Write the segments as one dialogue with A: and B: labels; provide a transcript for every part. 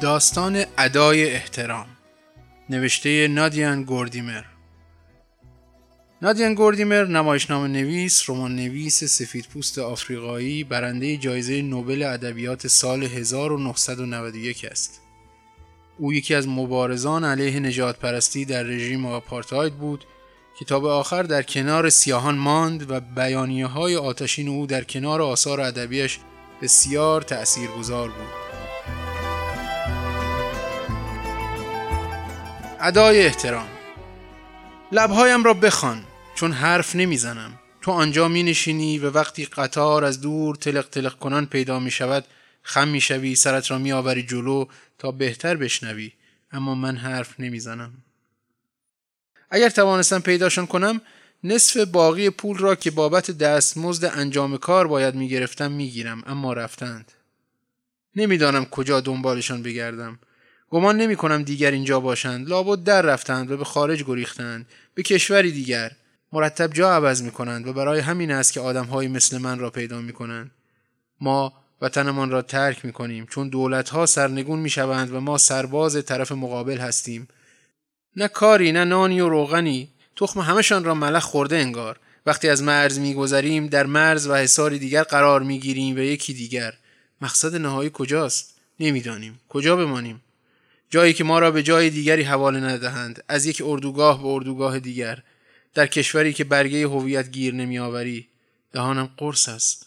A: داستان ادای احترام نوشته نادیان گوردیمر نادیان گوردیمر نمایشنامه نویس، رمان نویس سفیدپوست آفریقایی برنده جایزه نوبل ادبیات سال 1991 است. او یکی از مبارزان علیه نجات پرستی در رژیم آپارتاید بود که تا به آخر در کنار سیاهان ماند و بیانیه های آتشین او در کنار آثار ادبیش بسیار تأثیرگذار بود. ادای احترام. لبهایم را بخوان چون حرف نمی‌زنم. تو آنجا می نشینی و وقتی قطار از دور تلق تلق کنان پیدا می شود خم می شوی سرت را می آوری جلو تا بهتر بشنوی. اما من حرف نمی‌زنم. اگر توانستم پیداشان کنم نصف باقی پول را که بابت دستمزد انجام کار باید می گرفتم می گیرم اما رفتند. نمی‌دانم کجا دنبالشان بگردم. گمان نمی کنم دیگر اینجا باشند. لابد در رفتند و به خارج گریختند. به کشوری دیگر. مرتب جا عوض می کنند و برای همین است که آدمهایی مثل من را پیدا می کنند ما وطنمان را ترک می کنیم چون دولت ها سرنگون می شوند و ما سرباز طرف مقابل هستیم. نه کاری نه نانی و روغنی. تخم همشان را ملخ خورده انگار. وقتی از مرز میگذریم در مرز و حصاری دیگر قرار می‌گیریم و یکی دیگر. مقصد نهایی کجاست؟ نمی‌دانیم. کجا بمانیم؟ جایی که ما را به جای دیگری حواله ندهند از یک اردوگاه به اردوگاه دیگر در کشوری که برگه هویت گیر نمیآوری. دهانم قرص است.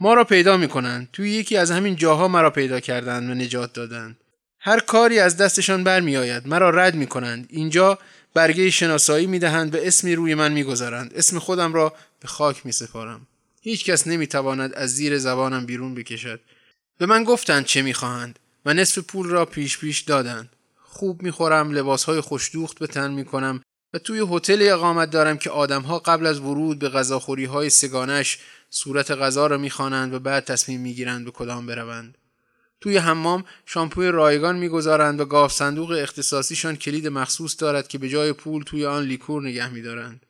A: ما را پیدا می کنند توی یکی از همین جاها مرا پیدا کردند و نجات دادند. هر کاری از دستشان برمیآید. مرا رد می کنند اینجا برگه شناسایی می دهند و اسمی روی من می گذارند اسم خودم را به خاک می سپارم هیچ کس نمی تواند از زیر زبانم بیرون بکشد. به من گفتند چه می خواهند و نصف پول را پیش پیش دادند. خوب می‌خورم لباسهای خوشدوخت به تن می‌کنم و توی هتل اقامت دارم که آدمها قبل از ورود به غذاخوری های سگانش صورت غذا را می‌خوانند و بعد تصمیم می‌گیرند به کدام بروند. توی حمام شامپوی رایگان می‌گذارند و گاف صندوق اختصاصیشان کلید مخصوص دارد که به جای پول توی آن لیکور نگه میدارند.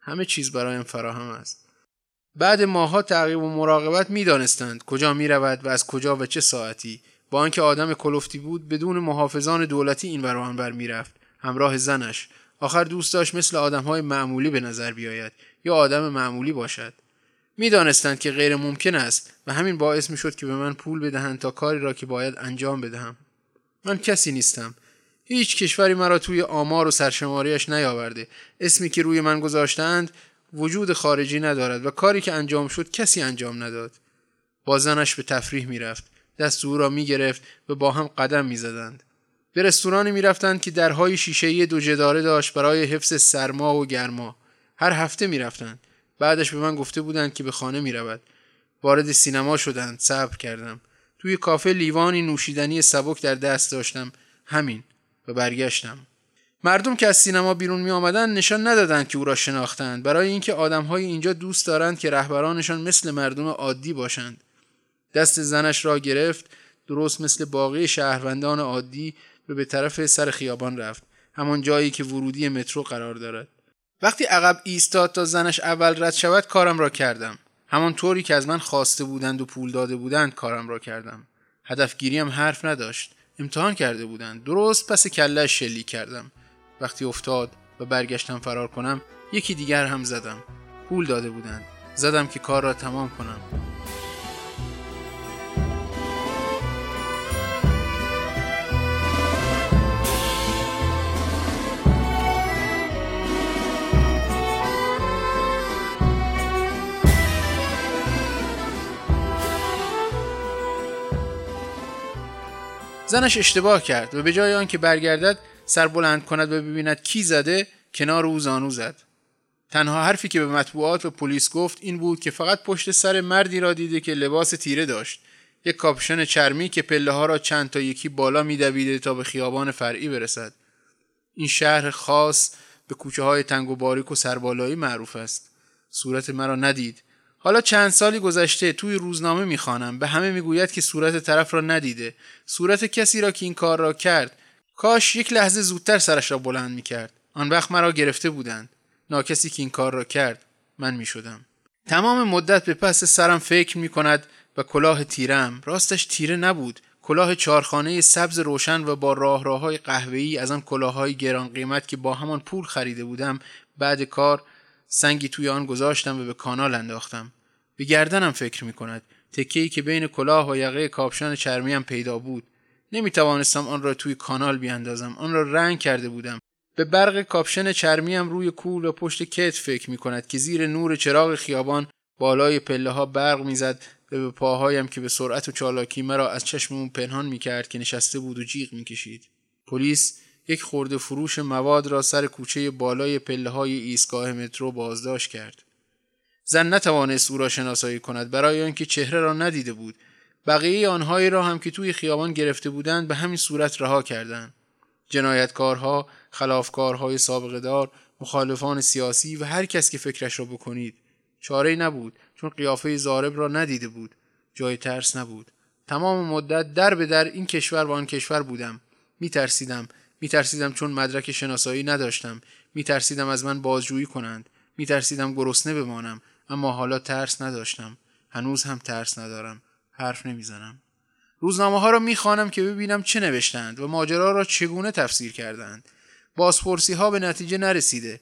A: همه چیز برایم فراهم است. بعد ماها تعقیب و مراقبت می‌دانستند کجا می‌رود و از کجا و چه ساعتی. با آنکه آدم کلفتی بود بدون محافظان دولتی این ور آنور می‌رفت. همراه زنش. آخر دوست داشت مثل آدمهای معمولی به نظر بیاید. یا آدم معمولی باشد. می‌دانستند که غیر ممکن است و همین باعث می شد که به من پول بدهند تا کاری را که باید انجام بدهم. من کسی نیستم. هیچ کشوری مرا توی آمار و سرشماریش نیاورده. اسمی که روی من گذاشتند وجود خارجی ندارد و کاری که انجام شد کسی انجام نداد. با زنش به تفریح می‌رفت. دست او را می‌گرفت و با هم قدم می‌زدند. به رستورانی می‌رفتند که درهای شیشهای دو جداره داشت برای حفظ سرما و گرما. هر هفته می‌رفتند. بعدش به من گفته بودند که به خانه می‌رود. وارد سینما شدند. صبر کردم. توی کافه لیوانی نوشیدنی سبک در دست داشتم. همین. و برگشتم. مردم که از سینما بیرون می آمدن نشان ندادند که او را شناختند. برای اینکه آدمهای اینجا دوست دارند که رهبرانشان مثل مردم عادی باشند. دست زنش را گرفت درست مثل باقی شهروندان عادی و به طرف سر خیابان رفت. همان جایی که ورودی مترو قرار دارد. وقتی عقب ایستاد تا زنش اول رد شود کارم را کردم. همان طوری که از من خواسته بودند و پول داده بودند کارم را کردم. هدفگیری هم حرف نداشت. امتحان کرده بودند. درست پس کلش شلی کردم. وقتی افتاد و برگشتم فرار کنم یکی دیگر هم زدم. پول داده بودند. زدم که کار را تمام کنم. زنش اشتباه کرد و به جای آنکه برگردد سر بلند کند و ببیند کی زده کنار او زانو زد. تنها حرفی که به مطبوعات و پلیس گفت این بود که فقط پشت سر مردی را دیده که لباس تیره داشت. یک کاپشن چرمی که پله ها را چند تا یکی بالا میدویده تا به خیابان فرعی برسد. این شهر خاص به کوچه های تنگ و باریک و سربالایی معروف است. صورت مرا ندید. حالا چند سالی گذشته توی روزنامه می‌خوانم. به همه می‌گوید که صورت طرف را ندیده. صورت کسی را که این کار را کرد کاش یک لحظه زودتر سرش را بلند می‌کرد. آن وقت مرا گرفته بودند. ناکسی که این کار را کرد من می‌شدم. تمام مدت به پس سرم فکر می‌کند و کلاه تیرم. راستش تیره نبود. کلاه چارخانه سبز روشن و با راه راه های قهوه‌ای از آن کلاههای گران قیمت که با همان پول خریده بودم بعد کار سنگی توی آن گذاشتم و به کانال انداختم. به گردنم فکر می کند که بین کلاه و یقه کاپشن چرمیم پیدا بود. نمی توانستم آن را توی کانال بیاندازم. آن را رنگ کرده بودم. به برق کاپشن چرمیم روی کول و پشت کت فکر می کند که زیر نور چراغ خیابان بالای پله ها برق می‌زد و به پاهایم که به سرعت و چالاکی مرا از چشم اون پنهان می کرد که نشسته بود و جیغ می کشید. پلیس یک خورده فروش مواد را سر کوچه بالای پله های ایستگاه مترو بازداشت کرد. زن نتوانست او را شناسایی کند. برای آنکه چهره را ندیده بود بقیه آنهایی را هم که توی خیابان گرفته بودند به همین صورت رها کردند. جنایتکارها خلافکارهای سابقه دار مخالفان سیاسی و هر کس که فکرش را بکنید. چاره نبود چون قیافه زارب را ندیده بود. جای ترس نبود. تمام مدت در به در این کشور و آن کشور بودم. می ترسیدم می ترسیدم چون مدرک شناسایی نداشتم. می ترسیدم از من بازجویی کنند. می ترسیدم گرسنه بمانم اما حالا ترس نداشتم. هنوز هم ترس ندارم. حرف نمی‌زنم. روزنامه ها را می‌خوانم که ببینم چه نوشتند و ماجرا را چگونه تفسیر کردند بازپرسی ها به نتیجه نرسیده.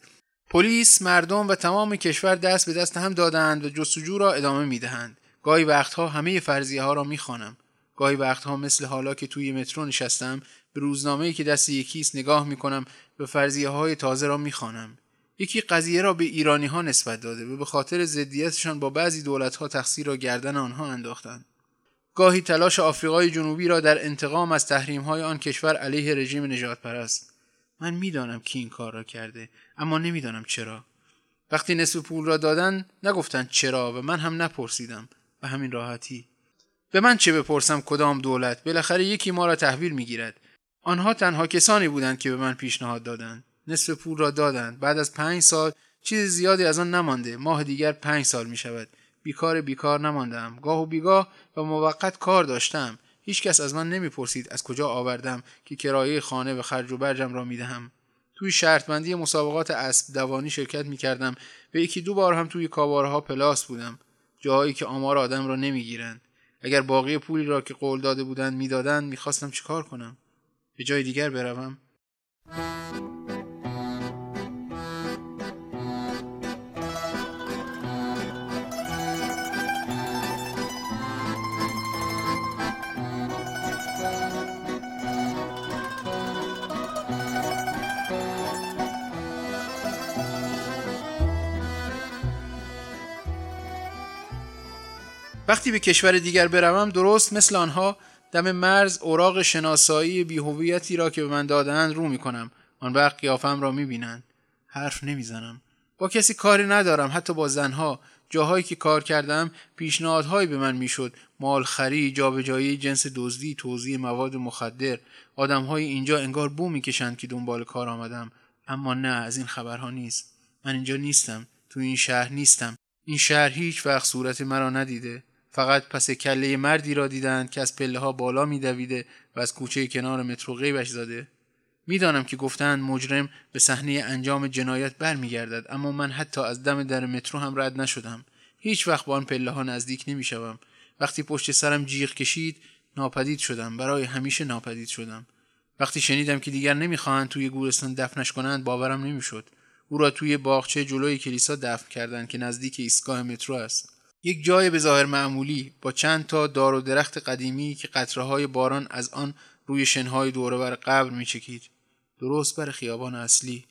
A: پلیس مردم و تمام کشور دست به دست هم دادند و جستجو را ادامه می‌دهند. گاهی وقتها همه فرضیه ها را می‌خوانم. گاهی وقتها مثل حالا که توی مترو نشستم به روزنامه‌ای که دست یکیست نگاه می‌کنم و فرضیه های تازه را می‌خوانم. یکی قضیه را به ایرانی ها نسبت داده و به خاطر ضدیتشان با بعضی دولت ها تقصیر را گردن آنها انداختند گاهی تلاش آفریقای جنوبی را در انتقام از تحریم های آن کشور علیه رژیم نجات پرست من می‌دانم کی این کار را کرده اما نمی‌دانم چرا. وقتی نصف پول را دادن نگفتند چرا و من هم نپرسیدم. به همین راحتی. به من چه بپرسم کدام دولت؟ بالاخره یکی ما را تحویل می‌گیرد. آنها تنها کسانی بودند که به من پیشنهاد دادند. نصف پول را دادند. بعد از پنج سال چیز زیادی از آن نمانده. ماه دیگر پنج سال می شود بیکار بیکار نماندم. گاه و بیگاه و موقت کار داشتم. هیچکس از من نمی‌پرسید از کجا آوردم که کرایه خانه و خرج و برجم را می‌دهم. توی شرطبندی مسابقات اسب دوانی شرکت می‌کردم. و یکی دو بار هم توی کابارها پلاس بودم. جاهایی که آمار آدم را نمی‌گیرند. اگر باقی پولی را که قول داده بودند می‌دادند می‌خواستم چیکار کنم؟ به جای دیگر بروم؟ وقتی به کشور دیگر بروم درست مثل آنها دم مرز اوراق شناسایی بیهویتی را که به من دادند رو می‌کنم. آن وقت قیافم را می‌بینند. حرف نمی‌زنم. با کسی کاری ندارم. حتی با زنها. جاهایی که کار کردم پیشنهادهایی به من می‌شد. مالخری جابجایی جنس دزدی توزیع مواد مخدر. آدمهای اینجا انگار بو می‌کشند که دنبال کار آمدم. اما نه از این خبرها نیست. من اینجا نیستم. تو این شهر نیستم. این شهر هیچ وقت صورت مرا ندیده. فقط پس کله مردی را دیدند که از پله ها بالا میدویده و از کوچه کنار مترو غیبش زده. می‌دانم که گفتند مجرم به صحنه انجام جنایت برمیگردد اما من حتی از دم در مترو هم رد نشدم. هیچ وقت با آن پله ها نزدیک نمی‌شوم. وقتی پشت سرم جیغ کشید ناپدید شدم. برای همیشه ناپدید شدم. وقتی شنیدم که دیگر نمی‌خواهند توی گورستان دفنش کنند باورم نمی‌شد. او را توی باغچه جلوی کلیسا دفن کردند که نزدیک ایستگاه مترو است. یک جای به ظاهر معمولی با چند تا دار و درخت قدیمی که قطره باران از آن روی شنهای بر قبر میچکید. درست بر خیابان اصلی.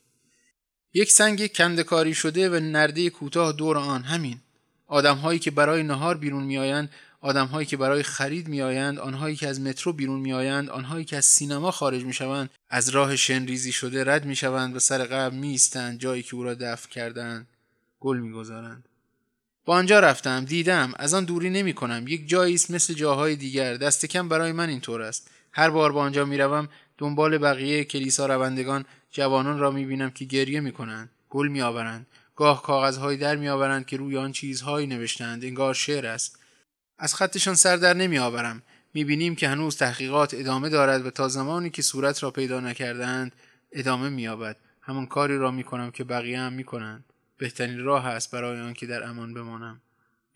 A: یک سنگ کندکاری شده و نرده کوتاه دور آن همین. آدمهایی که برای نهار بیرون میآیند آدمهایی که برای خرید میآیند آنهایی که از مترو بیرون میآیند آنهایی که از سینما خارج می‌شوند از راه شنریزی شده رد می‌شوند و سر قبر میایستند جایی که او را دفن کردند. گل می‌گذارند. با آنجا رفتم دیدم. از آن دوری نمی کنم یک جایی است مثل جاهای دیگر. دست کم برای من اینطور است. هر بار با آنجا می‌روم دنبال بقیه کلیسا روندگان جوانان را می‌بینم که گریه می‌کنند گل میآورند. گاه کاغذهایی در میآورند که روی آن چیزهایی نوشتند. انگار شعر است. از خطشان سر در نمیآورم. می‌بینیم که هنوز تحقیقات ادامه دارد و تا زمانی که صورت را پیدا نکردند ادامه مییابد. همون کاری را می‌کنم که بقیه هم می‌کنند. بهترین راه است برای آنکه در امان بمانم.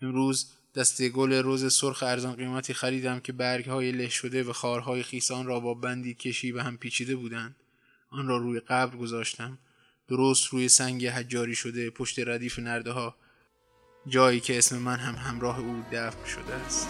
A: امروز دسته گل روز سرخ ارزان قیمتی خریدم که برگ های له شده و خارهای خیسان را با بندی کشی به هم پیچیده بودند. آن را روی قبر گذاشتم. درست روی سنگ حجاری شده پشت ردیف نرده ها جایی که اسم من هم همراه او دفن شده است.